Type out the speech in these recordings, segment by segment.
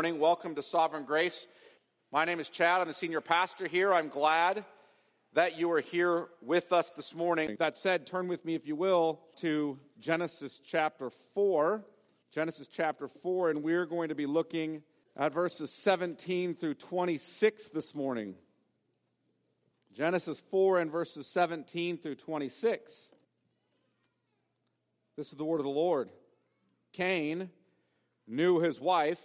morning. Welcome to Sovereign Grace. My name is Chad. I'm the senior pastor here. I'm glad that you are here with us this morning. That said, turn with me, if you will, to Genesis chapter 4. Genesis chapter 4, and we're going to be looking at verses 17 through 26 this morning. Genesis 4 and verses 17 through 26. This is the word of the Lord. Cain knew his wife,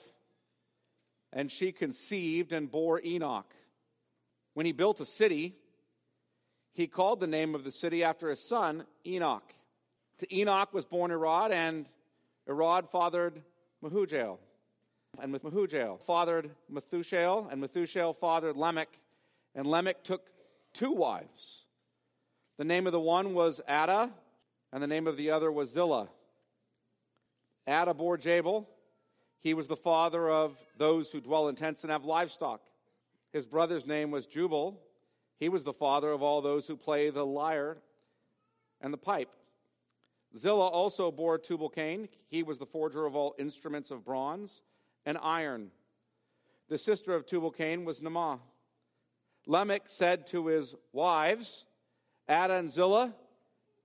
and she conceived and bore Enoch. When he built a city, he called the name of the city after his son, Enoch. To Enoch was born Irad, and Irad fathered Mehujael. And with Mehujael fathered Methushael, and Methushael fathered Lamech, and Lamech took two wives. The name of the one was Adah, and the name of the other was Zillah. Adah bore Jabal. He was the father of those who dwell in tents and have livestock. His brother's name was Jubal. He was the father of all those who play the lyre and the pipe. Zillah also bore Tubal Cain. He was the forger of all instruments of bronze and iron. The sister of Tubal Cain was Naamah. Lamech said to his wives, Adah and Zillah,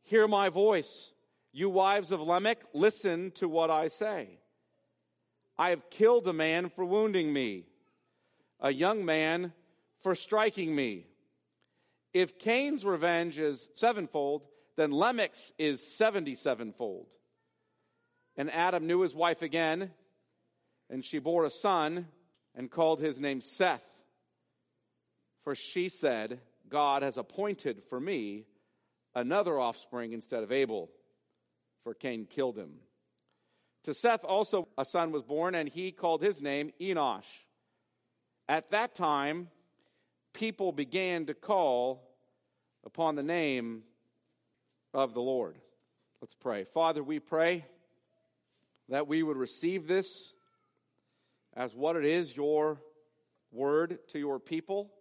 Hear my voice. You wives of Lamech, listen to what I say. I have killed a man for wounding me, a young man for striking me. If Cain's revenge is sevenfold, then Lamech's is seventy sevenfold. And Adam knew his wife again, and she bore a son and called his name Seth. For she said, God has appointed for me another offspring instead of Abel, for Cain killed him. To Seth also a son was born, and he called his name Enosh. At that time, people began to call upon the name of the Lord. Let's pray. Father, we pray that we would receive this as what it is your word to your people,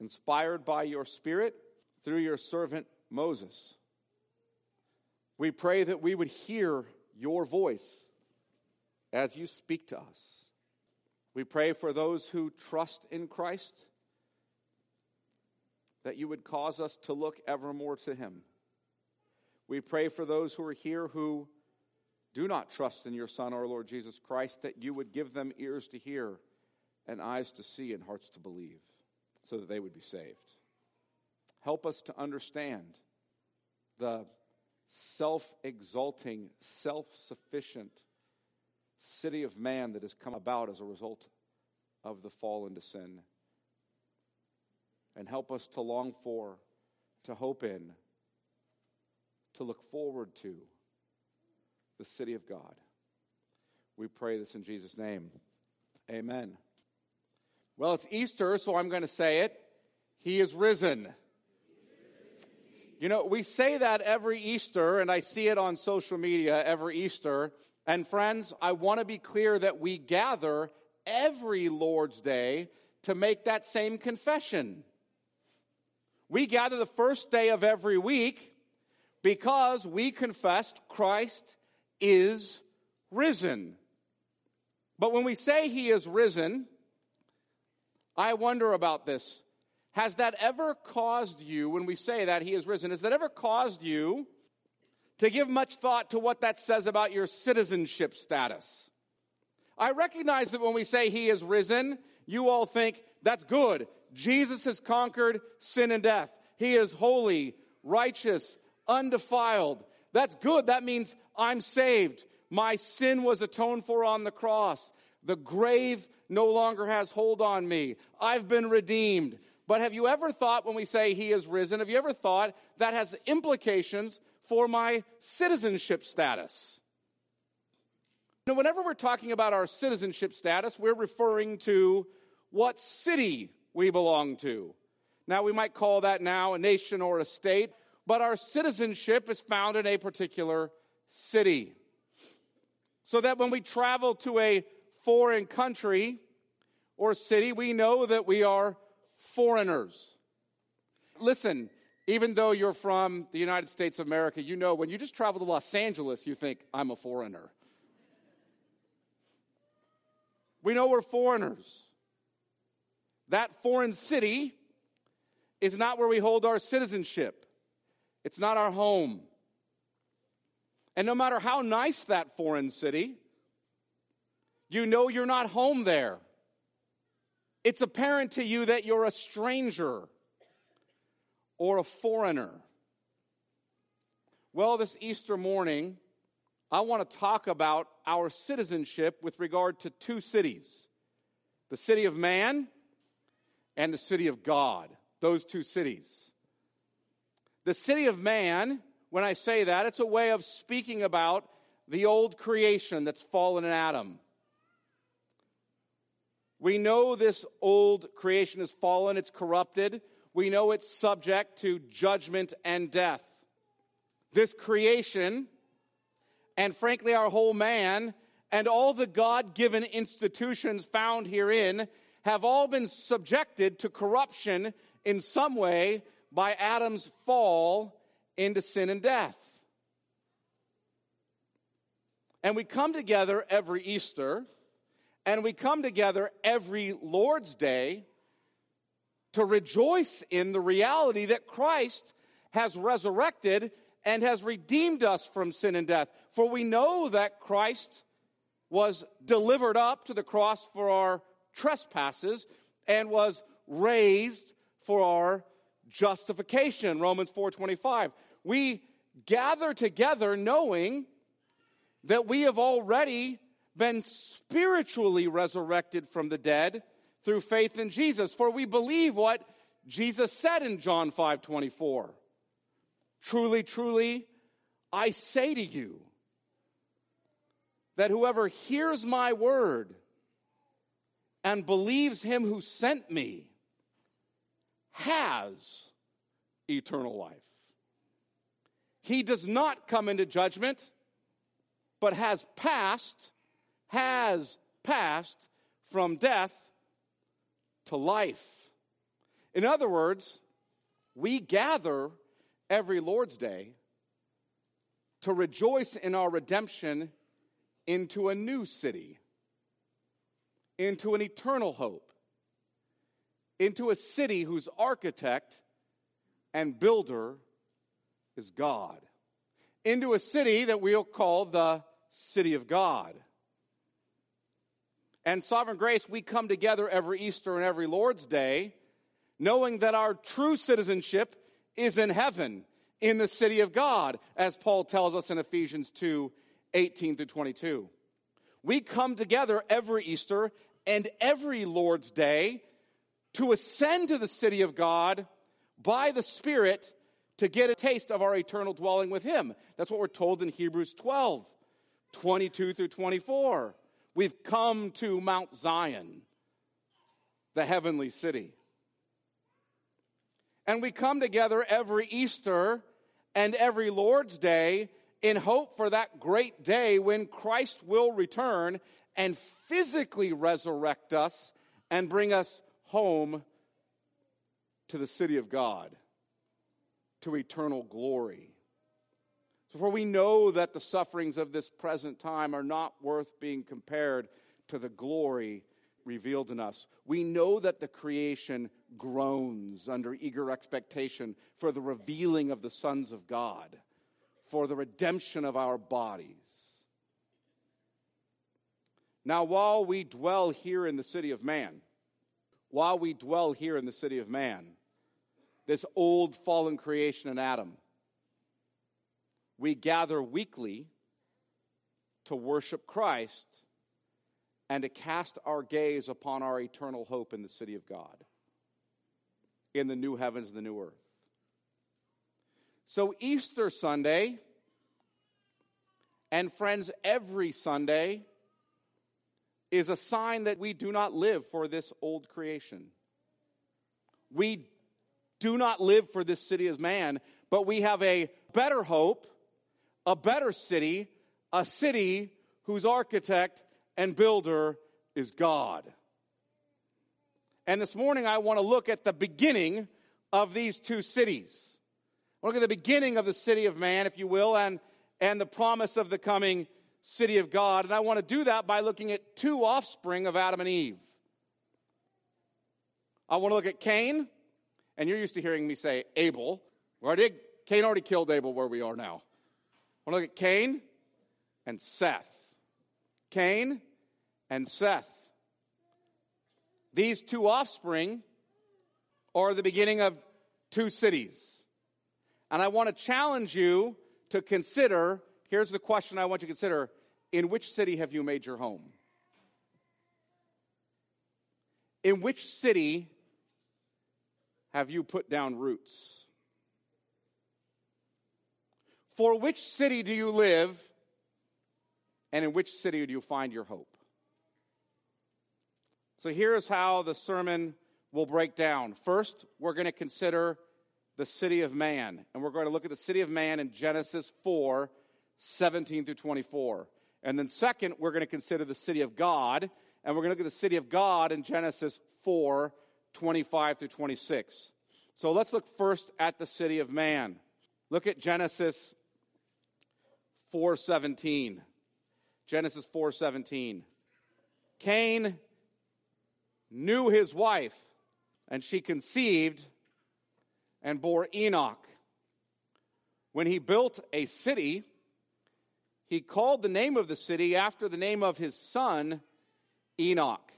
inspired by your Spirit through your servant Moses. We pray that we would hear your voice as you speak to us. We pray for those who trust in Christ that you would cause us to look evermore to him. We pray for those who are here who do not trust in your Son, our Lord Jesus Christ, that you would give them ears to hear and eyes to see and hearts to believe so that they would be saved. Help us to understand the self exalting, self sufficient city of man that has come about as a result of the fall into sin. And help us to long for, to hope in, to look forward to the city of God. We pray this in Jesus' name. Amen. Well, it's Easter, so I'm going to say it. He is risen. You know, we say that every Easter, and I see it on social media every Easter. And friends, I want to be clear that we gather every Lord's Day to make that same confession. We gather the first day of every week because we confessed Christ is risen. But when we say he is risen, I wonder about this. Has that ever caused you, when we say that he is risen, has that ever caused you to give much thought to what that says about your citizenship status? I recognize that when we say he is risen, you all think that's good. Jesus has conquered sin and death. He is holy, righteous, undefiled. That's good. That means I'm saved. My sin was atoned for on the cross. The grave no longer has hold on me. I've been redeemed. But have you ever thought when we say he is risen, have you ever thought that has implications for my citizenship status? Now, whenever we're talking about our citizenship status, we're referring to what city we belong to. Now, we might call that now a nation or a state, but our citizenship is found in a particular city. So that when we travel to a foreign country or city, we know that we are foreigners. Listen, even though you're from the United States of America, you know when you just travel to Los Angeles, you think, I'm a foreigner. We know we're foreigners. That foreign city is not where we hold our citizenship, it's not our home. And no matter how nice that foreign city, you know you're not home there. It's apparent to you that you're a stranger or a foreigner. Well, this Easter morning, I want to talk about our citizenship with regard to two cities the city of man and the city of God, those two cities. The city of man, when I say that, it's a way of speaking about the old creation that's fallen in Adam. We know this old creation is fallen, it's corrupted. We know it's subject to judgment and death. This creation, and frankly, our whole man, and all the God given institutions found herein have all been subjected to corruption in some way by Adam's fall into sin and death. And we come together every Easter, and we come together every Lord's Day to rejoice in the reality that Christ has resurrected and has redeemed us from sin and death. For we know that Christ was delivered up to the cross for our trespasses and was raised for our justification romans 4.25 we gather together knowing that we have already been spiritually resurrected from the dead through faith in jesus for we believe what jesus said in john 5.24 truly truly i say to you that whoever hears my word and believes him who sent me has eternal life. He does not come into judgment, but has passed, has passed from death to life. In other words, we gather every Lord's Day to rejoice in our redemption into a new city into an eternal hope, into a city whose architect and builder is God, into a city that we'll call the city of God. And Sovereign Grace, we come together every Easter and every Lord's Day knowing that our true citizenship is in heaven, in the city of God, as Paul tells us in Ephesians 2 18 through 22. We come together every Easter and every Lord's Day to ascend to the city of God by the Spirit to get a taste of our eternal dwelling with Him. That's what we're told in Hebrews 12 22 through 24. We've come to Mount Zion, the heavenly city. And we come together every Easter and every Lord's Day in hope for that great day when Christ will return and physically resurrect us and bring us home to the city of God, to eternal glory. For we know that the sufferings of this present time are not worth being compared to the glory revealed in us. We know that the creation groans under eager expectation for the revealing of the sons of God, for the redemption of our bodies. Now, while we dwell here in the city of man, while we dwell here in the city of man, this old fallen creation in Adam, we gather weekly to worship Christ and to cast our gaze upon our eternal hope in the city of God, in the new heavens and the new earth. So, Easter Sunday, and friends, every Sunday, is a sign that we do not live for this old creation. We do not live for this city as man, but we have a better hope, a better city, a city whose architect and builder is God. And this morning I want to look at the beginning of these two cities. Look at the beginning of the city of man, if you will, and, and the promise of the coming city of God. And I want to do that by looking at two offspring of Adam and Eve. I want to look at Cain, and you're used to hearing me say Abel. Cain already killed Abel where we are now? Want to look at Cain and Seth. Cain and Seth. These two offspring are the beginning of two cities. And I want to challenge you to consider here's the question I want you to consider in which city have you made your home? In which city have you put down roots? For which city do you live, and in which city do you find your hope? So here's how the sermon will break down. First, we're going to consider the city of man, and we're going to look at the city of man in Genesis 4 17 through 24. And then, second, we're going to consider the city of God, and we're going to look at the city of God in Genesis 4 25 through 26. So let's look first at the city of man. Look at Genesis 4:17. Genesis 4:17. Cain knew his wife, and she conceived and bore Enoch. When he built a city, he called the name of the city after the name of his son, Enoch.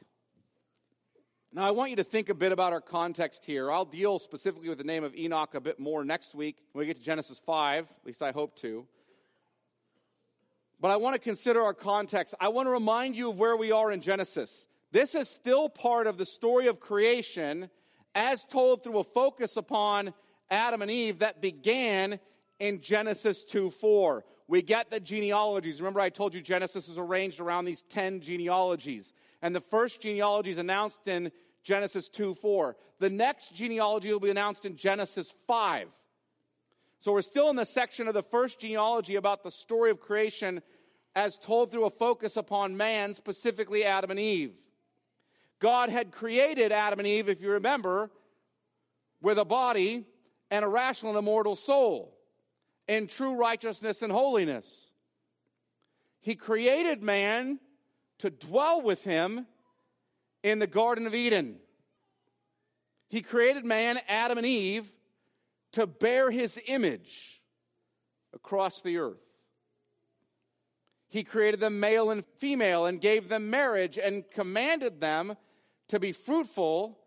Now, I want you to think a bit about our context here. I'll deal specifically with the name of Enoch a bit more next week when we get to Genesis 5, at least I hope to. But I want to consider our context. I want to remind you of where we are in Genesis. This is still part of the story of creation as told through a focus upon Adam and Eve that began in Genesis 2 4. We get the genealogies. Remember, I told you Genesis is arranged around these 10 genealogies. And the first genealogy is announced in Genesis 2 4. The next genealogy will be announced in Genesis 5. So we're still in the section of the first genealogy about the story of creation as told through a focus upon man, specifically Adam and Eve. God had created Adam and Eve, if you remember, with a body and a rational and immortal soul in true righteousness and holiness. He created man to dwell with him in the Garden of Eden. He created man, Adam and Eve, to bear his image across the earth. He created them male and female and gave them marriage and commanded them to be fruitful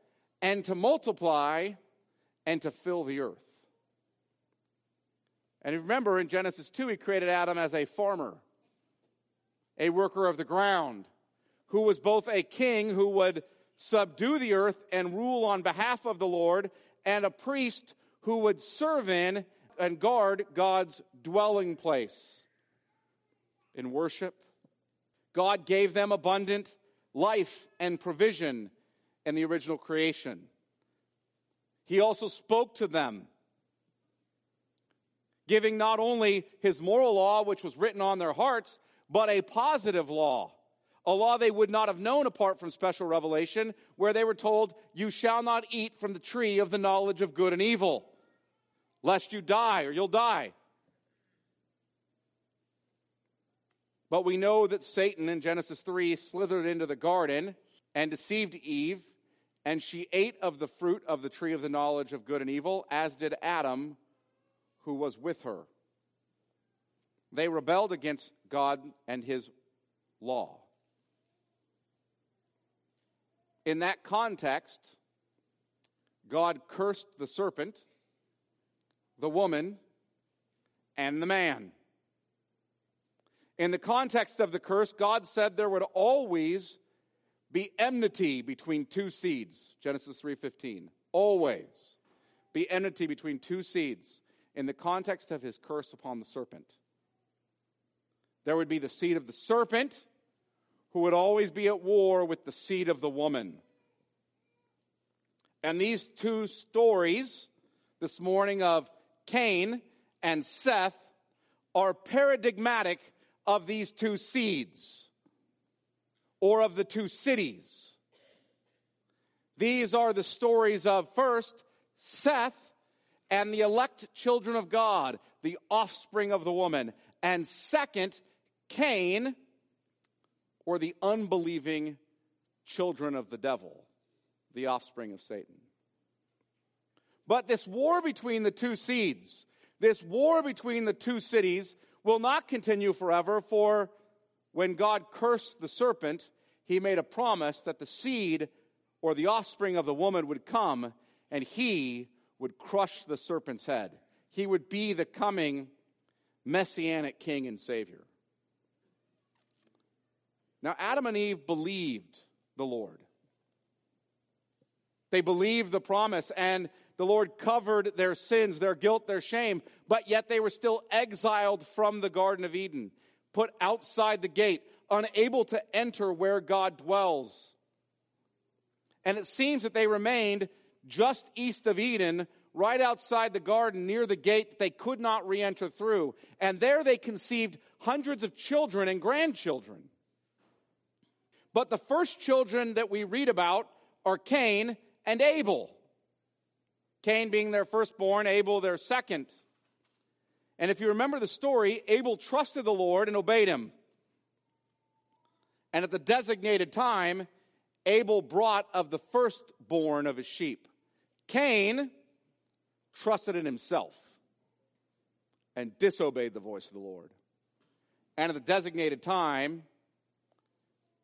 and to multiply and to fill the earth. And remember in Genesis 2, he created Adam as a farmer, a worker of the ground, who was both a king who would subdue the earth and rule on behalf of the Lord, and a priest who would serve in and guard God's dwelling place in worship. God gave them abundant life and provision in the original creation. He also spoke to them, giving not only his moral law, which was written on their hearts, but a positive law, a law they would not have known apart from special revelation, where they were told, You shall not eat from the tree of the knowledge of good and evil, lest you die or you'll die. But we know that Satan in Genesis 3 slithered into the garden and deceived Eve, and she ate of the fruit of the tree of the knowledge of good and evil, as did Adam, who was with her. They rebelled against God and his law. In that context, God cursed the serpent, the woman, and the man. In the context of the curse, God said there would always be enmity between two seeds. Genesis 3:15. Always be enmity between two seeds in the context of his curse upon the serpent. There would be the seed of the serpent who would always be at war with the seed of the woman. And these two stories this morning of Cain and Seth are paradigmatic of these two seeds or of the two cities. These are the stories of first Seth and the elect children of God, the offspring of the woman, and second Cain or the unbelieving children of the devil, the offspring of Satan. But this war between the two seeds, this war between the two cities, will not continue forever, for when God cursed the serpent, he made a promise that the seed or the offspring of the woman would come and he would crush the serpent's head. He would be the coming messianic king and savior. Now, Adam and Eve believed the Lord. They believed the promise, and the Lord covered their sins, their guilt, their shame, but yet they were still exiled from the Garden of Eden, put outside the gate, unable to enter where God dwells. And it seems that they remained just east of Eden, right outside the garden near the gate that they could not re enter through. And there they conceived hundreds of children and grandchildren. But the first children that we read about are Cain and Abel. Cain being their firstborn, Abel their second. And if you remember the story, Abel trusted the Lord and obeyed him. And at the designated time, Abel brought of the firstborn of his sheep. Cain trusted in himself and disobeyed the voice of the Lord. And at the designated time,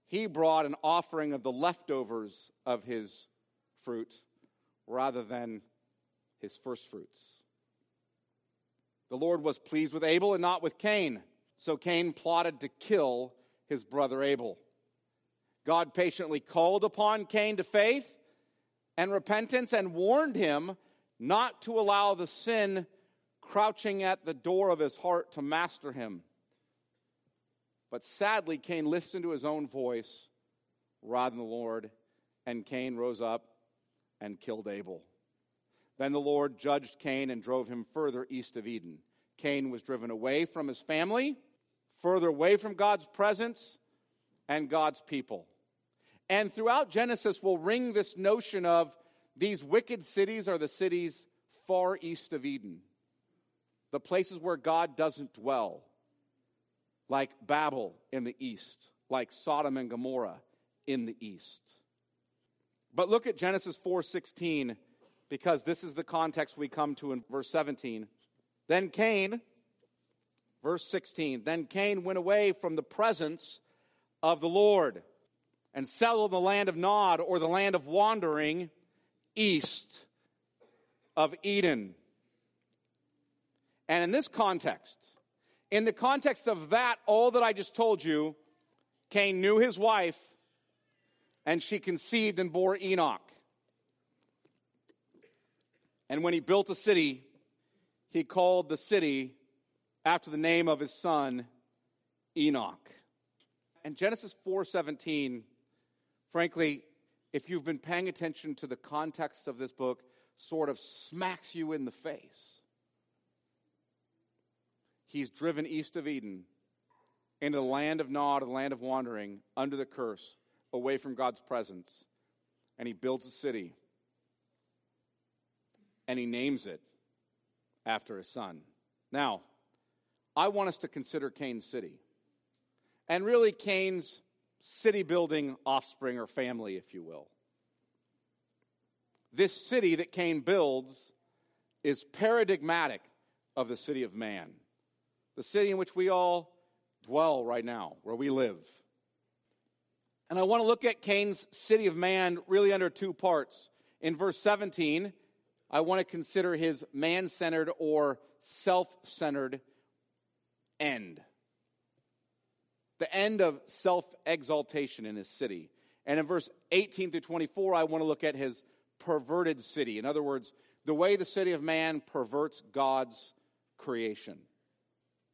he brought an offering of the leftovers of his fruit rather than his first fruits. The Lord was pleased with Abel and not with Cain. So Cain plotted to kill his brother Abel. God patiently called upon Cain to faith and repentance and warned him not to allow the sin crouching at the door of his heart to master him. But sadly, Cain listened to his own voice rather than the Lord, and Cain rose up and killed Abel. Then the Lord judged Cain and drove him further east of Eden. Cain was driven away from his family, further away from God's presence and God's people. And throughout Genesis, we'll ring this notion of these wicked cities are the cities far east of Eden, the places where God doesn't dwell, like Babel in the east, like Sodom and Gomorrah in the east. But look at Genesis 4:16 because this is the context we come to in verse 17. Then Cain verse 16, then Cain went away from the presence of the Lord and settled in the land of Nod or the land of wandering east of Eden. And in this context, in the context of that, all that I just told you, Cain knew his wife and she conceived and bore Enoch. And when he built a city, he called the city after the name of his son, Enoch. And Genesis 4:17 frankly, if you've been paying attention to the context of this book, sort of smacks you in the face. He's driven east of Eden into the land of Nod, the land of wandering, under the curse, away from God's presence. And he builds a city. And he names it after his son. Now, I want us to consider Cain's city. And really, Cain's city building offspring or family, if you will. This city that Cain builds is paradigmatic of the city of man, the city in which we all dwell right now, where we live. And I want to look at Cain's city of man really under two parts. In verse 17, I want to consider his man centered or self centered end the end of self exaltation in his city. And in verse 18 through 24, I want to look at his perverted city. In other words, the way the city of man perverts God's creation.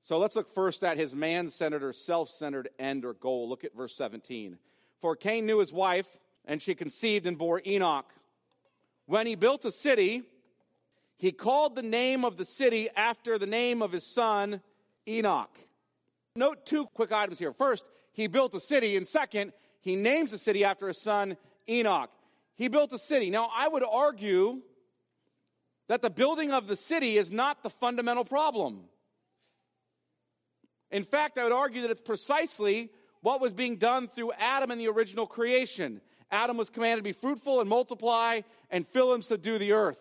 So let's look first at his man centered or self centered end or goal. Look at verse 17. For Cain knew his wife, and she conceived and bore Enoch. When he built a city, he called the name of the city after the name of his son, Enoch. Note two quick items here. First, he built a city, and second, he names the city after his son Enoch. He built a city. Now, I would argue that the building of the city is not the fundamental problem. In fact, I would argue that it's precisely what was being done through Adam in the original creation. Adam was commanded to be fruitful and multiply and fill and subdue the earth.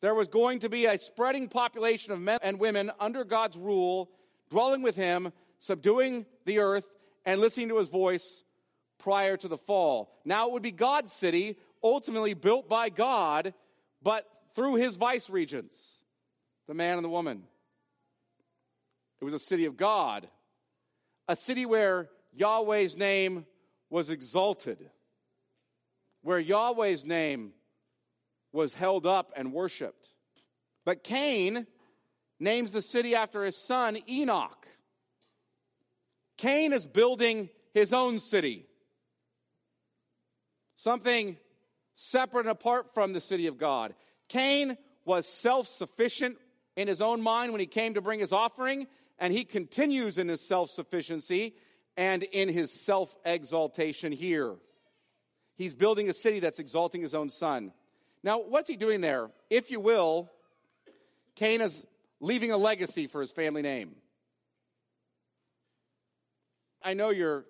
There was going to be a spreading population of men and women under God's rule, dwelling with Him, subduing the earth, and listening to His voice prior to the fall. Now it would be God's city, ultimately built by God, but through His vice regents, the man and the woman. It was a city of God, a city where Yahweh's name was exalted, where Yahweh's name was held up and worshiped. But Cain names the city after his son Enoch. Cain is building his own city, something separate and apart from the city of God. Cain was self sufficient in his own mind when he came to bring his offering, and he continues in his self sufficiency and in his self exaltation here. He's building a city that's exalting his own son. Now, what's he doing there? If you will, Cain is leaving a legacy for his family name. I know you're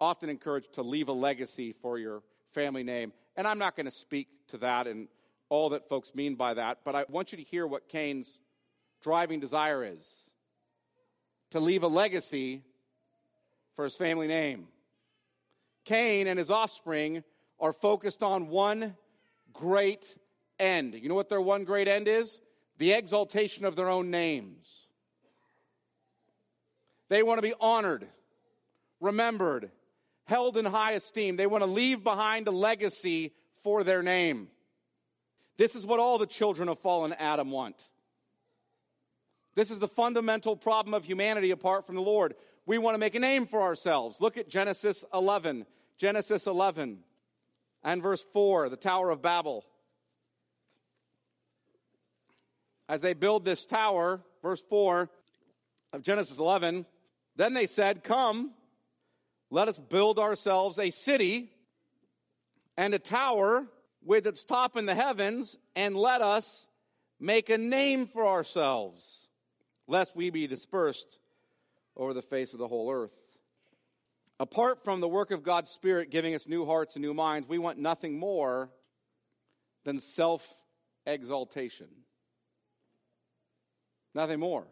often encouraged to leave a legacy for your family name, and I'm not going to speak to that and all that folks mean by that, but I want you to hear what Cain's driving desire is to leave a legacy for his family name. Cain and his offspring are focused on one great end. You know what their one great end is? The exaltation of their own names. They want to be honored, remembered, held in high esteem. They want to leave behind a legacy for their name. This is what all the children of fallen Adam want. This is the fundamental problem of humanity apart from the Lord. We want to make a name for ourselves. Look at Genesis 11. Genesis 11 and verse 4, the Tower of Babel. As they build this tower, verse 4 of Genesis 11, then they said, Come, let us build ourselves a city and a tower with its top in the heavens, and let us make a name for ourselves, lest we be dispersed over the face of the whole earth. Apart from the work of God's Spirit giving us new hearts and new minds, we want nothing more than self exaltation. Nothing more.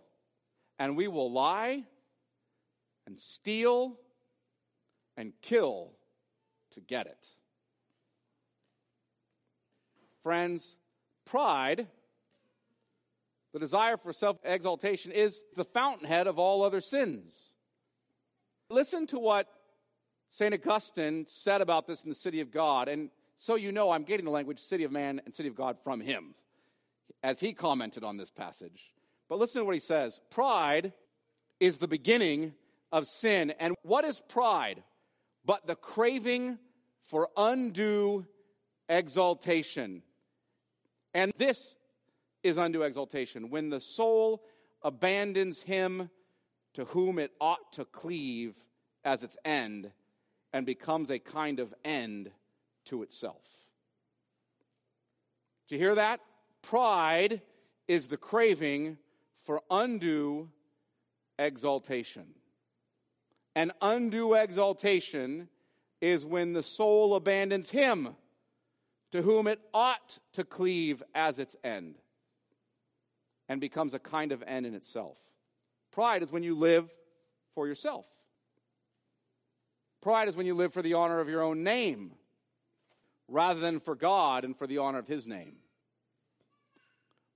And we will lie and steal and kill to get it. Friends, pride, the desire for self exaltation, is the fountainhead of all other sins. Listen to what St. Augustine said about this in the City of God. And so you know, I'm getting the language city of man and city of God from him as he commented on this passage. But listen to what he says Pride is the beginning of sin. And what is pride? But the craving for undue exaltation. And this is undue exaltation when the soul abandons him to whom it ought to cleave as its end and becomes a kind of end to itself. Do you hear that? Pride is the craving for undue exaltation. And undue exaltation is when the soul abandons him to whom it ought to cleave as its end and becomes a kind of end in itself. Pride is when you live for yourself. Pride is when you live for the honor of your own name rather than for God and for the honor of His name.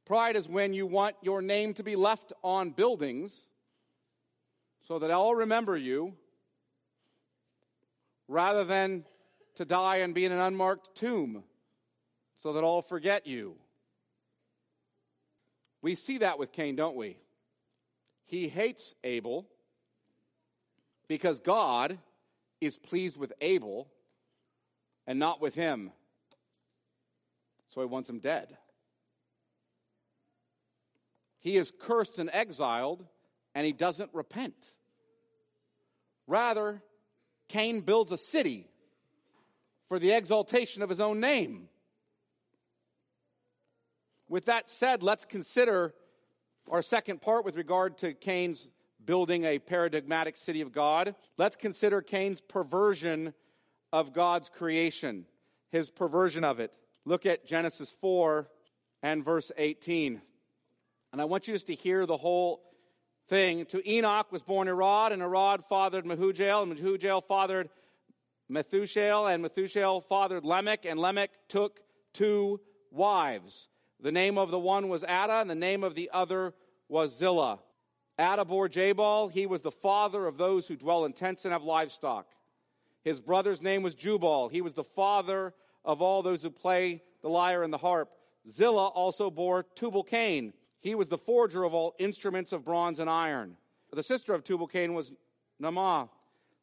Pride is when you want your name to be left on buildings so that all remember you rather than to die and be in an unmarked tomb so that all forget you. We see that with Cain, don't we? He hates Abel because God is pleased with Abel and not with him. So he wants him dead. He is cursed and exiled, and he doesn't repent. Rather, Cain builds a city for the exaltation of his own name. With that said, let's consider our second part with regard to Cain's building a paradigmatic city of God. Let's consider Cain's perversion of God's creation, his perversion of it. Look at Genesis 4 and verse 18. And I want you just to hear the whole thing. To Enoch was born Irad, and Irad fathered Mehujael, and Mehujael fathered Methushael, and Methushael fathered Lamech, and Lamech took two wives. The name of the one was Adah, and the name of the other was Zillah. Adah bore Jabal. He was the father of those who dwell in tents and have livestock. His brother's name was Jubal. He was the father of all those who play the lyre and the harp. Zillah also bore Tubal Cain. He was the forger of all instruments of bronze and iron. The sister of Tubal Cain was Naamah.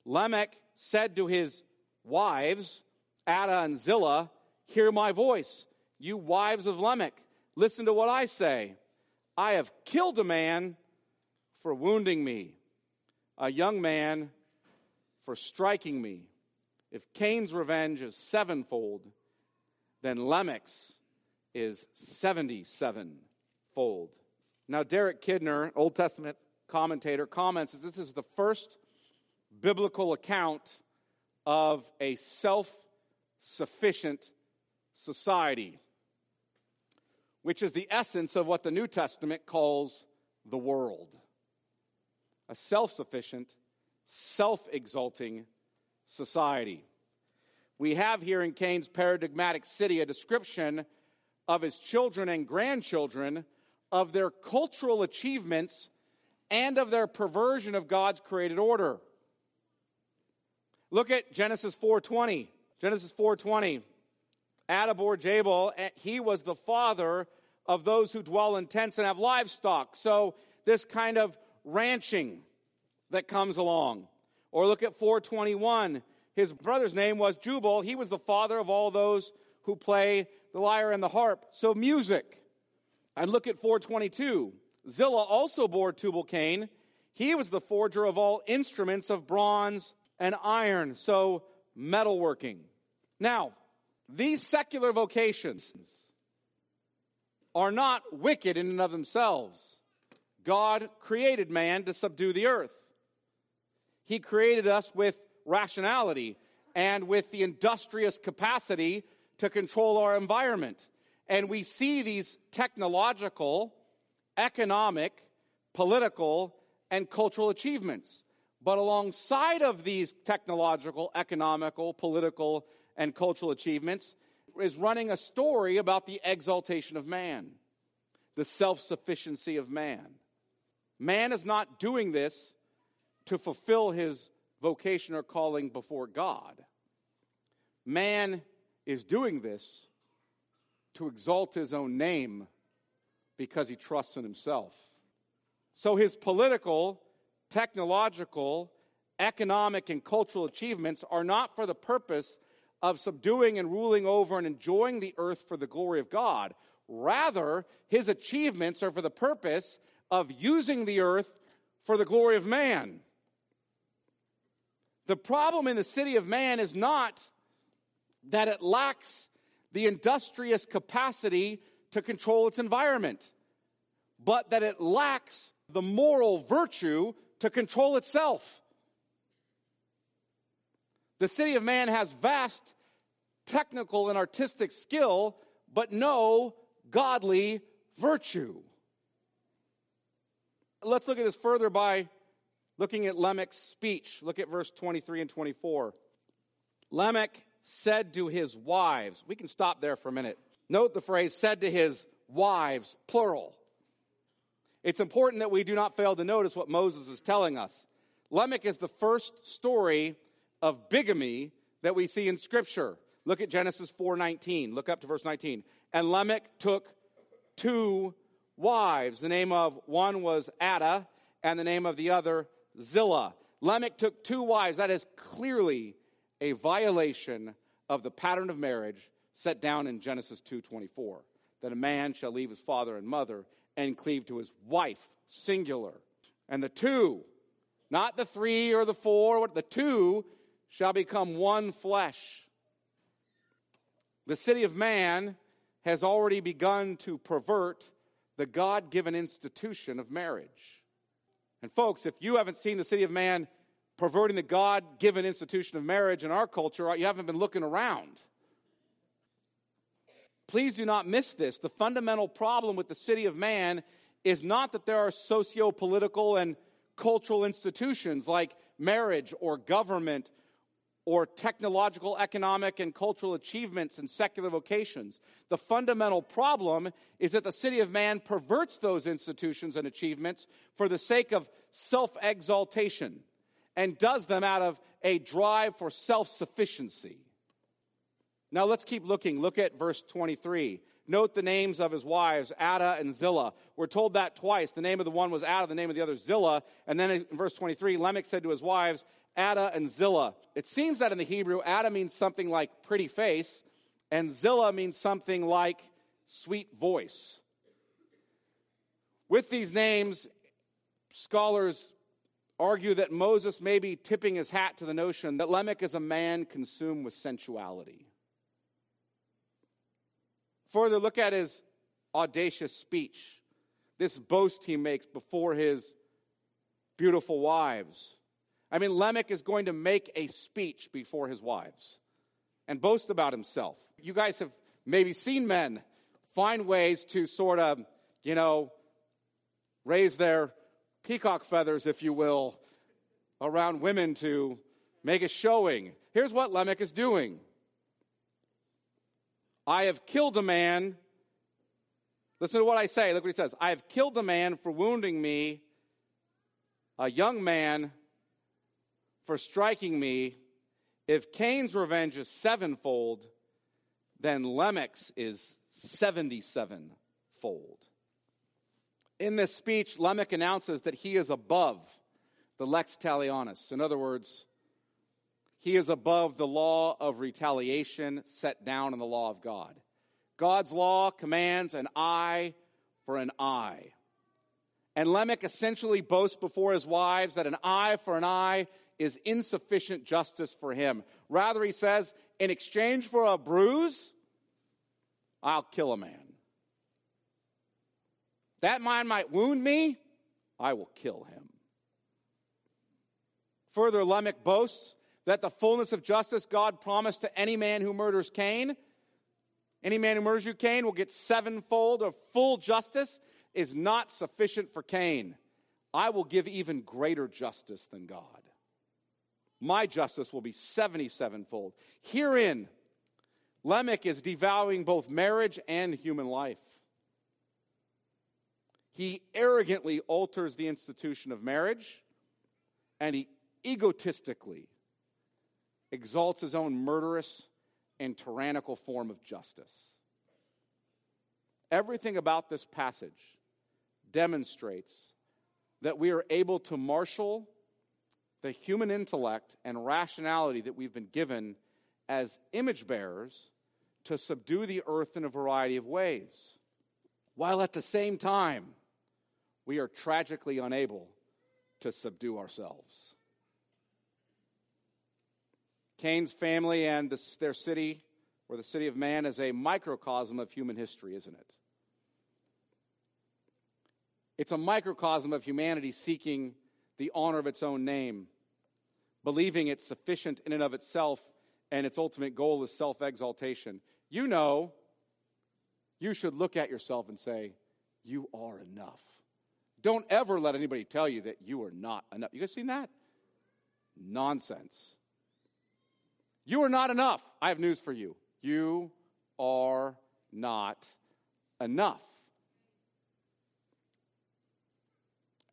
Lamech said to his wives, Adah and Zillah, Hear my voice, you wives of Lamech. Listen to what I say. I have killed a man for wounding me, a young man for striking me. If Cain's revenge is sevenfold, then Lamech's is 77 fold. Now, Derek Kidner, Old Testament commentator, comments that this is the first biblical account of a self sufficient society, which is the essence of what the New Testament calls the world. A self sufficient, self exalting society. We have here in Cain's paradigmatic city a description of his children and grandchildren, of their cultural achievements, and of their perversion of God's created order. Look at Genesis 4:20. Genesis 4:20. Adah bore Jabal, eh, he was the father of those who dwell in tents and have livestock. So this kind of ranching that comes along. Or look at 421. His brother's name was Jubal. He was the father of all those who play the lyre and the harp. So music. And look at 422. Zillah also bore Tubal Cain. He was the forger of all instruments of bronze and iron, so metalworking. Now, these secular vocations are not wicked in and of themselves. God created man to subdue the earth. He created us with rationality and with the industrious capacity to control our environment. And we see these technological, economic, political, and cultural achievements. But alongside of these technological, economical, political, and cultural achievements is running a story about the exaltation of man, the self sufficiency of man. Man is not doing this to fulfill his vocation or calling before God. Man is doing this to exalt his own name because he trusts in himself. So his political technological, economic, and cultural achievements are not for the purpose of subduing and ruling over and enjoying the earth for the glory of God. Rather, his achievements are for the purpose of using the earth for the glory of man. The problem in the city of man is not that it lacks the industrious capacity to control its environment, but that it lacks the moral virtue to control itself. The city of man has vast technical and artistic skill, but no godly virtue. Let's look at this further by looking at Lamech's speech. Look at verse 23 and 24. Lamech said to his wives, we can stop there for a minute. Note the phrase said to his wives, plural. It's important that we do not fail to notice what Moses is telling us. Lamech is the first story of bigamy that we see in Scripture. Look at Genesis 4:19. Look up to verse 19. And Lamech took two wives. The name of one was Adah and the name of the other Zillah. Lamech took two wives. That is clearly a violation of the pattern of marriage set down in Genesis 2:24. That a man shall leave his father and mother and cleave to his wife, singular. And the two, not the three or the four, the two shall become one flesh. The city of man has already begun to pervert the God given institution of marriage. And folks, if you haven't seen the city of man perverting the God given institution of marriage in our culture, you haven't been looking around. Please do not miss this. The fundamental problem with the city of man is not that there are socio political and cultural institutions like marriage or government or technological, economic, and cultural achievements and secular vocations. The fundamental problem is that the city of man perverts those institutions and achievements for the sake of self exaltation and does them out of a drive for self sufficiency. Now let's keep looking. Look at verse 23. Note the names of his wives, Adah and Zillah. We're told that twice. The name of the one was Adah, the name of the other Zillah. And then in verse 23, Lamech said to his wives, Adah and Zillah. It seems that in the Hebrew, Adah means something like pretty face, and Zillah means something like sweet voice. With these names, scholars argue that Moses may be tipping his hat to the notion that Lamech is a man consumed with sensuality. Further, look at his audacious speech, this boast he makes before his beautiful wives. I mean, Lamech is going to make a speech before his wives and boast about himself. You guys have maybe seen men find ways to sort of, you know, raise their peacock feathers, if you will, around women to make a showing. Here's what Lamech is doing I have killed a man. Listen to what I say. Look what he says. I have killed a man for wounding me, a young man for striking me. If Cain's revenge is sevenfold, then Lamech's is 77 fold. In this speech, Lamech announces that he is above the lex talionis. In other words, he is above the law of retaliation set down in the law of God. God's law commands an eye for an eye. And Lamech essentially boasts before his wives that an eye for an eye is insufficient justice for him. Rather, he says, in exchange for a bruise, I'll kill a man. That man might wound me, I will kill him. Further, Lamech boasts that the fullness of justice God promised to any man who murders Cain, any man who murders you, Cain, will get sevenfold of full justice, is not sufficient for Cain. I will give even greater justice than God. My justice will be 77 fold. Herein, Lamech is devaluing both marriage and human life. He arrogantly alters the institution of marriage, and he egotistically exalts his own murderous and tyrannical form of justice. Everything about this passage demonstrates that we are able to marshal the human intellect and rationality that we've been given as image bearers to subdue the earth in a variety of ways, while at the same time, we are tragically unable to subdue ourselves. Cain's family and the, their city, or the city of man, is a microcosm of human history, isn't it? It's a microcosm of humanity seeking the honor of its own name, believing it's sufficient in and of itself, and its ultimate goal is self exaltation. You know, you should look at yourself and say, You are enough. Don't ever let anybody tell you that you are not enough. You guys seen that? Nonsense. You are not enough. I have news for you. You are not enough.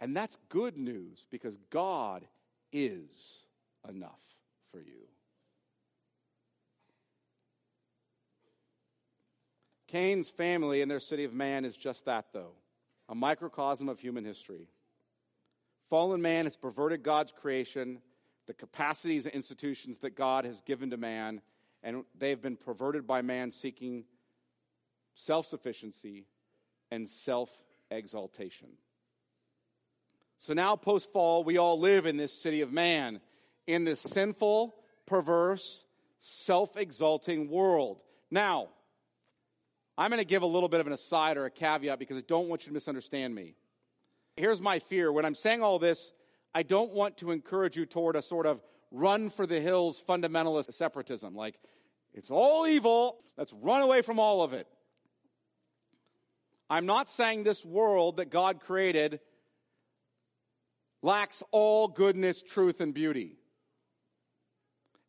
And that's good news because God is enough for you. Cain's family and their city of man is just that, though a microcosm of human history. Fallen man has perverted God's creation the capacities and institutions that God has given to man, and they have been perverted by man seeking self sufficiency and self exaltation. So now, post fall, we all live in this city of man, in this sinful, perverse, self exalting world. Now, I'm going to give a little bit of an aside or a caveat because I don't want you to misunderstand me. Here's my fear. When I'm saying all this, I don't want to encourage you toward a sort of run for the hills fundamentalist separatism. Like, it's all evil. Let's run away from all of it. I'm not saying this world that God created lacks all goodness, truth, and beauty.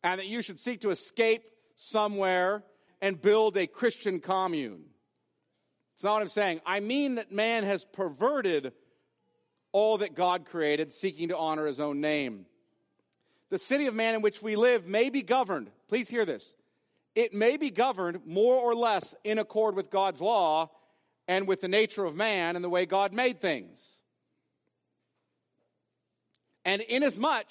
And that you should seek to escape somewhere and build a Christian commune. It's not what I'm saying. I mean that man has perverted all that God created, seeking to honor his own name. The city of man in which we live may be governed, please hear this. It may be governed more or less in accord with God's law and with the nature of man and the way God made things. And inasmuch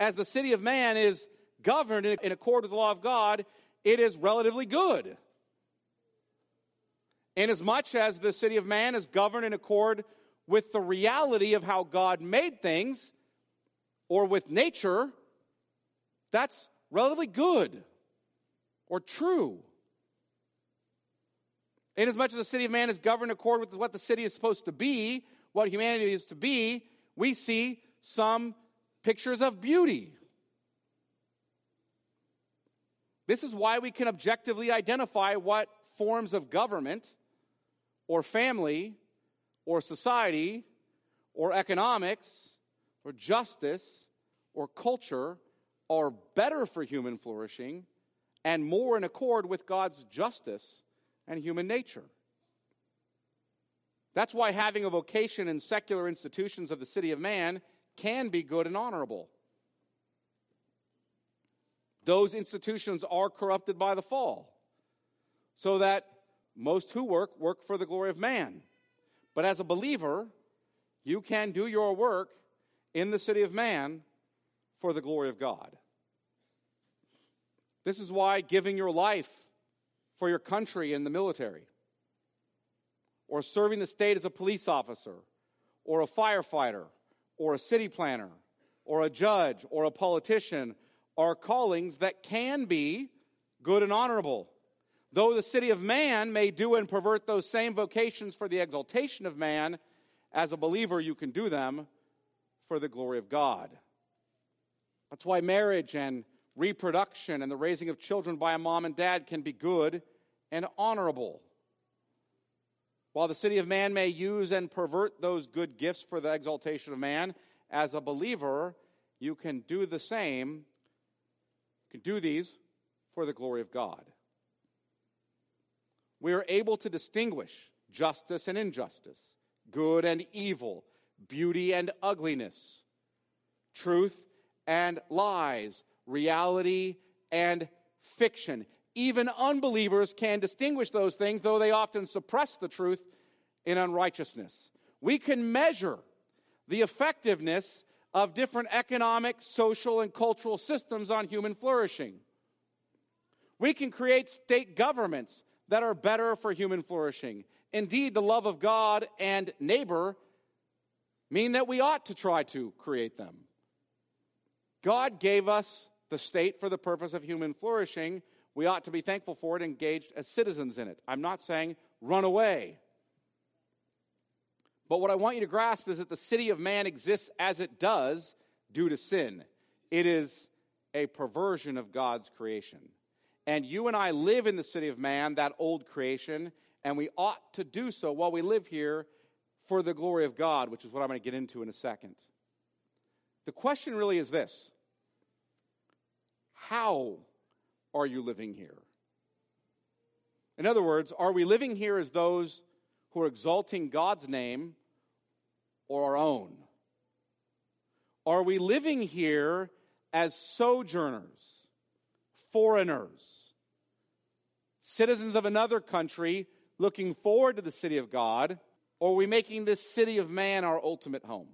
as the city of man is governed in accord with the law of God, it is relatively good. Inasmuch as the city of man is governed in accord with the reality of how God made things or with nature, that's relatively good or true. Inasmuch as the city of man is governed in accord with what the city is supposed to be, what humanity is to be, we see some pictures of beauty. This is why we can objectively identify what forms of government or family or society or economics or justice or culture are better for human flourishing and more in accord with God's justice and human nature. That's why having a vocation in secular institutions of the city of man can be good and honorable. Those institutions are corrupted by the fall, so that most who work work for the glory of man. But as a believer, you can do your work in the city of man for the glory of God. This is why giving your life for your country in the military, or serving the state as a police officer, or a firefighter, or a city planner, or a judge, or a politician are callings that can be good and honorable. Though the city of man may do and pervert those same vocations for the exaltation of man, as a believer, you can do them for the glory of God. That's why marriage and reproduction and the raising of children by a mom and dad can be good and honorable. While the city of man may use and pervert those good gifts for the exaltation of man, as a believer, you can do the same, you can do these for the glory of God. We are able to distinguish justice and injustice, good and evil, beauty and ugliness, truth and lies, reality and fiction. Even unbelievers can distinguish those things, though they often suppress the truth in unrighteousness. We can measure the effectiveness of different economic, social, and cultural systems on human flourishing. We can create state governments that are better for human flourishing. Indeed, the love of God and neighbor mean that we ought to try to create them. God gave us the state for the purpose of human flourishing. We ought to be thankful for it, and engaged as citizens in it. I'm not saying run away. But what I want you to grasp is that the city of man exists as it does due to sin. It is a perversion of God's creation. And you and I live in the city of man, that old creation, and we ought to do so while we live here for the glory of God, which is what I'm going to get into in a second. The question really is this How are you living here? In other words, are we living here as those who are exalting God's name or our own? Are we living here as sojourners, foreigners, citizens of another country looking forward to the city of God, or are we making this city of man our ultimate home?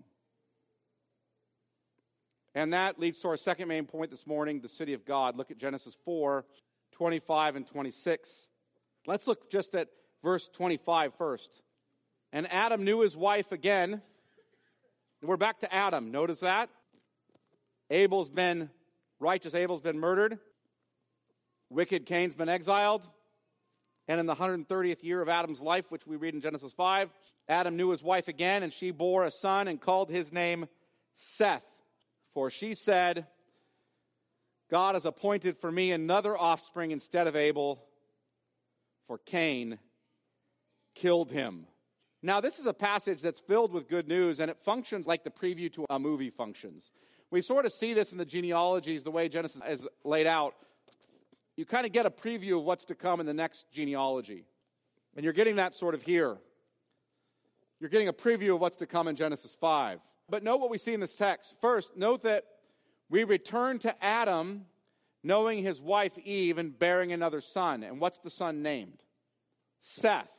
And that leads to our second main point this morning the city of God. Look at Genesis 4 25 and 26. Let's look just at verse 25 first. And Adam knew his wife again. We're back to Adam. Notice that? Abel's been righteous, Abel's been murdered. Wicked Cain's been exiled. And in the 130th year of Adam's life, which we read in Genesis 5, Adam knew his wife again, and she bore a son and called his name Seth. For she said, God has appointed for me another offspring instead of Abel, for Cain killed him. Now, this is a passage that's filled with good news, and it functions like the preview to a movie functions. We sort of see this in the genealogies, the way Genesis is laid out. You kind of get a preview of what's to come in the next genealogy. And you're getting that sort of here. You're getting a preview of what's to come in Genesis 5. But note what we see in this text. First, note that we return to Adam knowing his wife Eve and bearing another son. And what's the son named? Seth.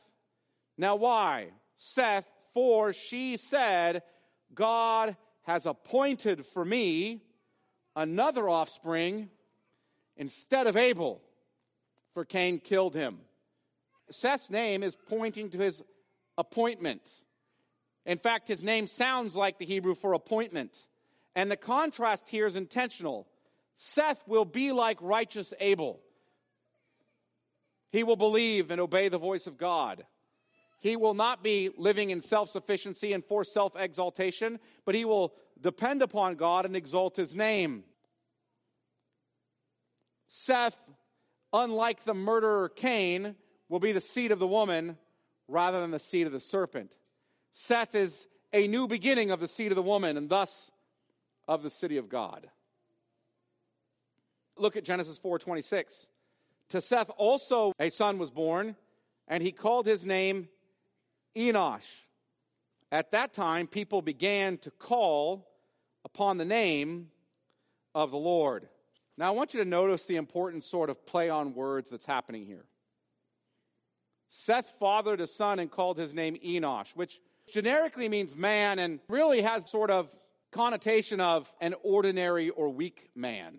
Now, why? Seth, for she said, God has appointed for me another offspring instead of Abel, for Cain killed him. Seth's name is pointing to his appointment. In fact, his name sounds like the Hebrew for appointment. And the contrast here is intentional. Seth will be like righteous Abel. He will believe and obey the voice of God. He will not be living in self sufficiency and for self exaltation, but he will depend upon God and exalt his name. Seth, unlike the murderer Cain, will be the seed of the woman rather than the seed of the serpent. Seth is a new beginning of the seed of the woman and thus of the city of God. Look at Genesis 4:26. To Seth also a son was born, and he called his name Enosh. At that time, people began to call upon the name of the Lord. Now, I want you to notice the important sort of play on words that's happening here. Seth fathered a son and called his name Enosh, which generically means man and really has sort of connotation of an ordinary or weak man.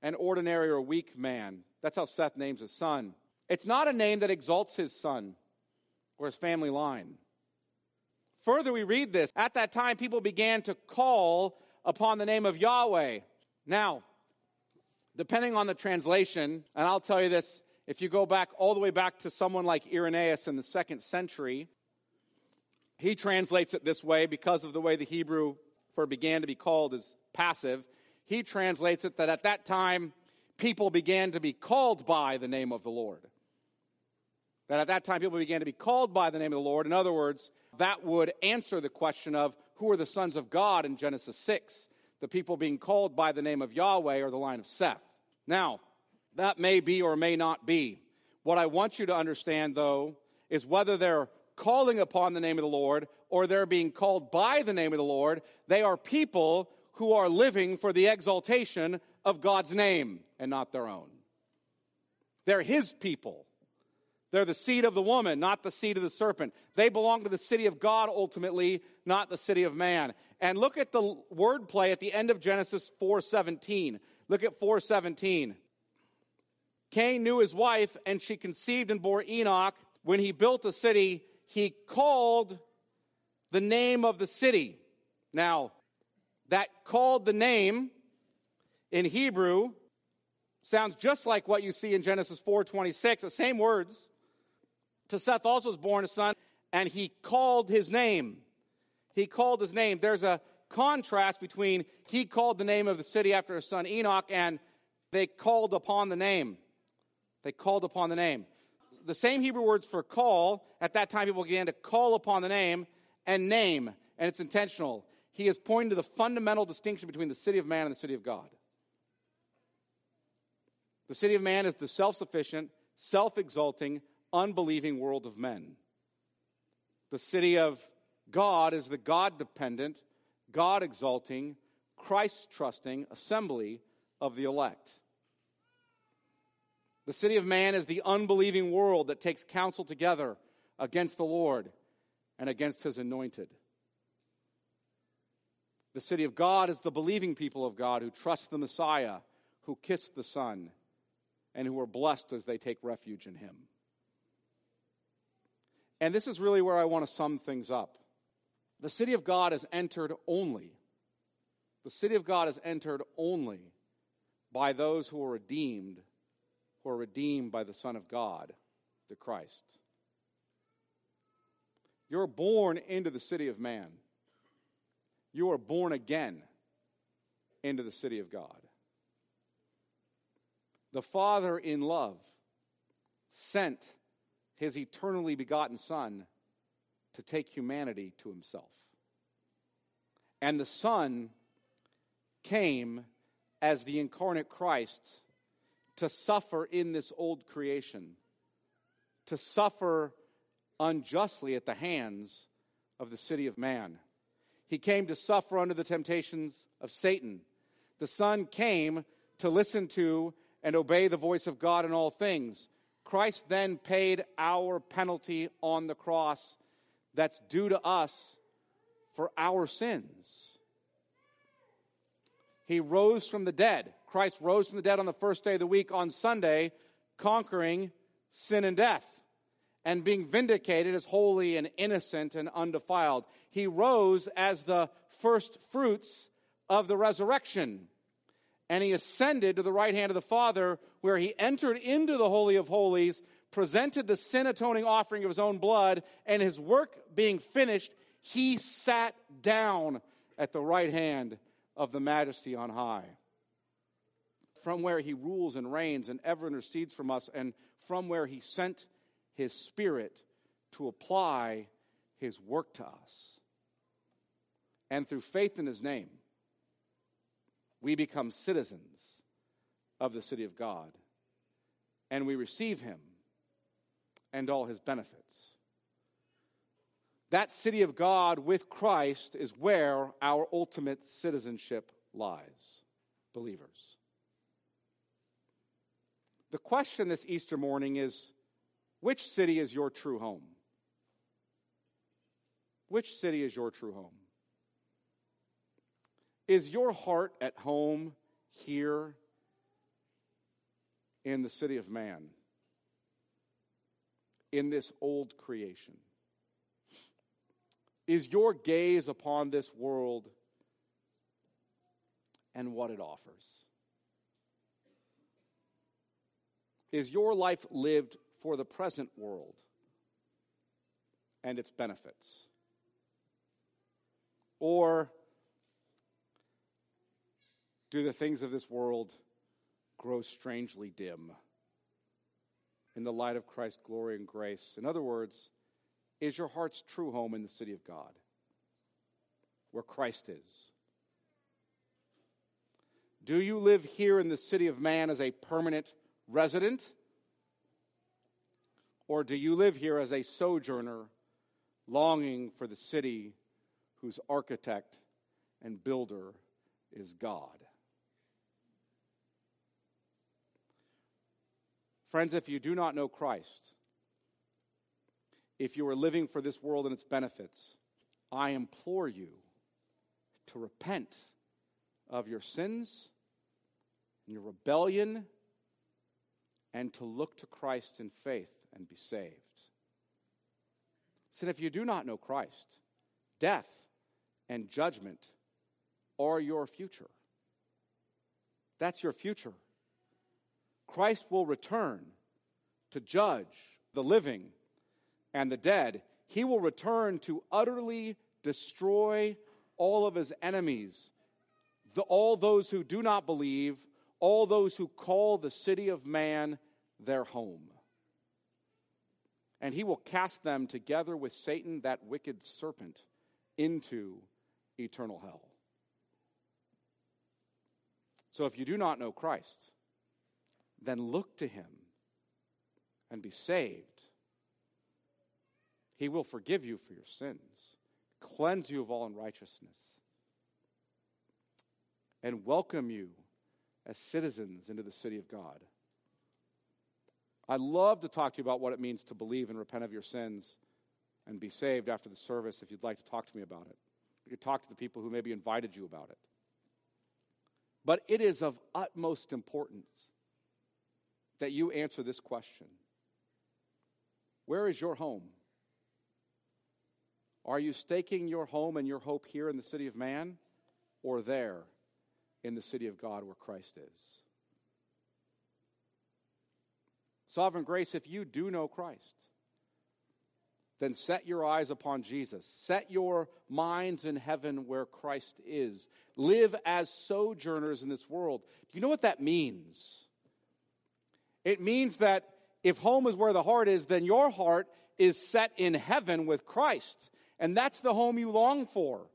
An ordinary or weak man. That's how Seth names his son. It's not a name that exalts his son or his family line. Further, we read this. At that time, people began to call upon the name of Yahweh. Now, depending on the translation, and I'll tell you this if you go back all the way back to someone like Irenaeus in the second century, he translates it this way because of the way the Hebrew for began to be called is passive. He translates it that at that time, people began to be called by the name of the Lord that at that time people began to be called by the name of the Lord. In other words, that would answer the question of who are the sons of God in Genesis 6. The people being called by the name of Yahweh or the line of Seth. Now, that may be or may not be. What I want you to understand, though, is whether they're calling upon the name of the Lord or they're being called by the name of the Lord, they are people who are living for the exaltation of God's name and not their own. They're His people. They're the seed of the woman, not the seed of the serpent. They belong to the city of God ultimately, not the city of man. And look at the wordplay at the end of Genesis 4:17. Look at 4:17. Cain knew his wife, and she conceived and bore Enoch. When he built a city, he called the name of the city. Now, that called the name in Hebrew sounds just like what you see in Genesis 4:26, the same words. To Seth also was born a son, and he called his name. He called his name. There's a contrast between he called the name of the city after his son Enoch, and they called upon the name. They called upon the name. The same Hebrew words for call, at that time people began to call upon the name and name, and it's intentional. He is pointing to the fundamental distinction between the city of man and the city of God. The city of man is the self sufficient, self exalting, unbelieving world of men. The city of God is the God dependent, God exalting, Christ trusting assembly of the elect. The city of man is the unbelieving world that takes counsel together against the Lord and against his anointed. The city of God is the believing people of God who trust the Messiah, who kiss the Son, and who are blessed as they take refuge in him. And this is really where I want to sum things up. The city of God is entered only, the city of God is entered only by those who are redeemed who are redeemed by the Son of God, the Christ. You're born into the city of man. You are born again into the city of God. The Father in love sent his eternally begotten Son to take humanity to himself. And the Son came as the incarnate Christ to suffer in this old creation, to suffer unjustly at the hands of the city of man. He came to suffer under the temptations of Satan. The Son came to listen to and obey the voice of God in all things. Christ then paid our penalty on the cross that's due to us for our sins. He rose from the dead. Christ rose from the dead on the first day of the week on Sunday, conquering sin and death and being vindicated as holy and innocent and undefiled. He rose as the first fruits of the resurrection. And he ascended to the right hand of the Father, where he entered into the Holy of Holies, presented the sin atoning offering of his own blood, and his work being finished, he sat down at the right hand of the majesty on high. From where he rules and reigns and ever intercedes from us, and from where he sent his spirit to apply his work to us. And through faith in his name, we become citizens of the city of God, and we receive him and all his benefits. That city of God with Christ is where our ultimate citizenship lies, believers. The question this Easter morning is which city is your true home? Which city is your true home? Is your heart at home here in the city of man? In this old creation? Is your gaze upon this world and what it offers? Is your life lived for the present world and its benefits? Or do the things of this world grow strangely dim in the light of Christ's glory and grace? In other words, is your heart's true home in the city of God, where Christ is? Do you live here in the city of man as a permanent resident? Or do you live here as a sojourner, longing for the city whose architect and builder is God? Friends, if you do not know Christ, if you are living for this world and its benefits, I implore you to repent of your sins and your rebellion and to look to Christ in faith and be saved. Said, if you do not know Christ, death and judgment are your future. That's your future. Christ will return to judge the living and the dead, he will return to utterly destroy all of his enemies, the, all those who do not believe, all those who call the city of man their home. And he will cast them together with Satan, that wicked serpent, into eternal hell. So if you do not know Christ, then look to him and be saved he will forgive you for your sins, cleanse you of all unrighteousness, and welcome you as citizens into the city of God. I'd love to talk to you about what it means to believe and repent of your sins and be saved after the service if you'd like to talk to me about it. You could talk to the people who maybe invited you about it. But it is of utmost importance that you answer this question Where is your home? Are you staking your home and your hope here in the city of man or there in the city of God where Christ is? Sovereign grace, if you do know Christ, then set your eyes upon Jesus. Set your minds in heaven where Christ is. Live as sojourners in this world. Do you know what that means? It means that if home is where the heart is, then your heart is set in heaven with Christ. And that's the home you long for.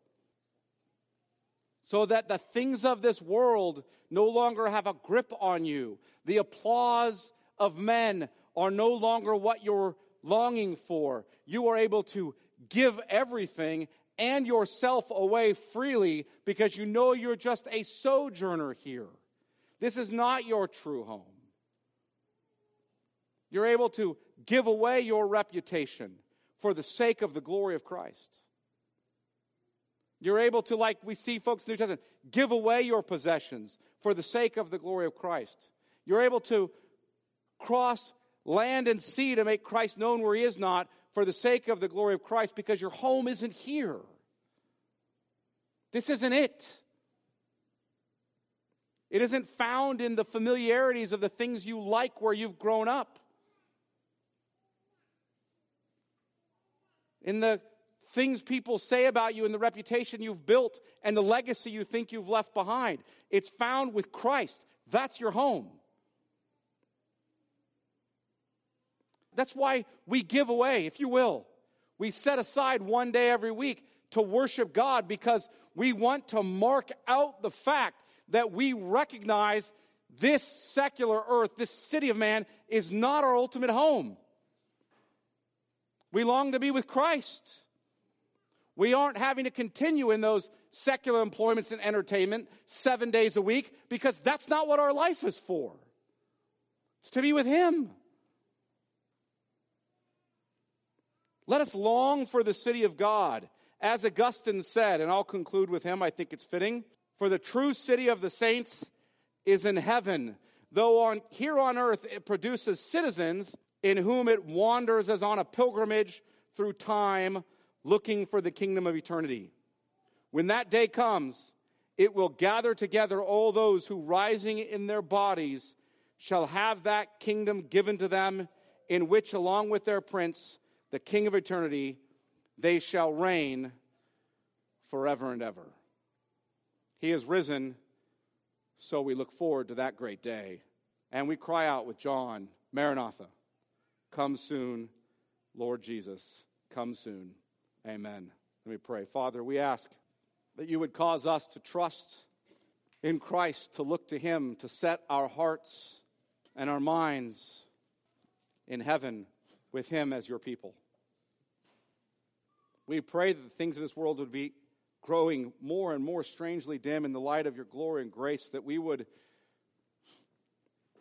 So that the things of this world no longer have a grip on you. The applause of men are no longer what you're longing for. You are able to give everything and yourself away freely because you know you're just a sojourner here. This is not your true home. You're able to give away your reputation for the sake of the glory of Christ. You're able to, like we see folks in the New Testament, give away your possessions for the sake of the glory of Christ. You're able to cross land and sea to make Christ known where he is not for the sake of the glory of Christ because your home isn't here. This isn't it. It isn't found in the familiarities of the things you like where you've grown up. In the things people say about you and the reputation you've built and the legacy you think you've left behind. It's found with Christ. That's your home. That's why we give away, if you will. We set aside one day every week to worship God because we want to mark out the fact that we recognize this secular earth, this city of man, is not our ultimate home. We long to be with Christ. We aren't having to continue in those secular employments and entertainment seven days a week because that's not what our life is for. It's to be with Him. Let us long for the city of God. As Augustine said, and I'll conclude with him, I think it's fitting. For the true city of the saints is in heaven, though on, here on earth it produces citizens in whom it wanders as on a pilgrimage through time, looking for the kingdom of eternity. When that day comes, it will gather together all those who, rising in their bodies, shall have that kingdom given to them, in which, along with their prince, the King of eternity, they shall reign forever and ever. He is risen, so we look forward to that great day. And we cry out with John, Maranatha, come soon, Lord Jesus, come soon. Amen. Let me pray. Father, we ask that you would cause us to trust in Christ, to look to Him, to set our hearts and our minds in heaven with Him as your people. We pray that the things of this world would be growing more and more strangely dim in the light of your glory and grace, that we would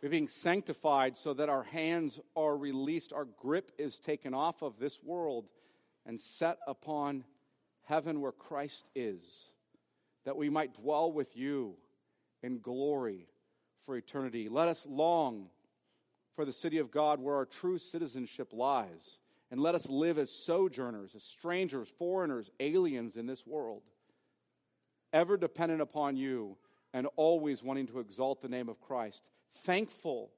be being sanctified so that our hands are released, our grip is taken off of this world and set upon heaven where Christ is, that we might dwell with you in glory for eternity. Let us long for the city of God where our true citizenship lies. And let us live as sojourners, as strangers, foreigners, aliens in this world, ever dependent upon you and always wanting to exalt the name of Christ. Thankful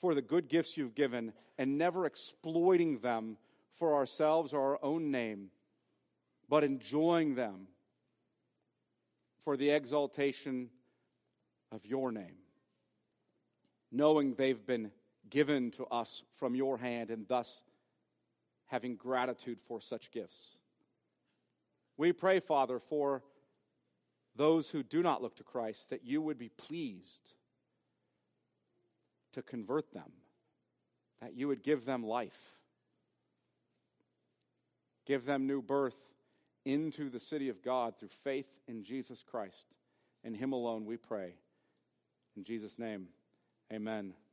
for the good gifts you've given and never exploiting them for ourselves or our own name, but enjoying them for the exaltation of your name, knowing they've been given to us from your hand and thus having gratitude for such gifts. We pray, Father, for those who do not look to Christ, that you would be pleased to convert them, that you would give them life, give them new birth into the city of God through faith in Jesus Christ. In Him alone we pray. In Jesus' name, amen.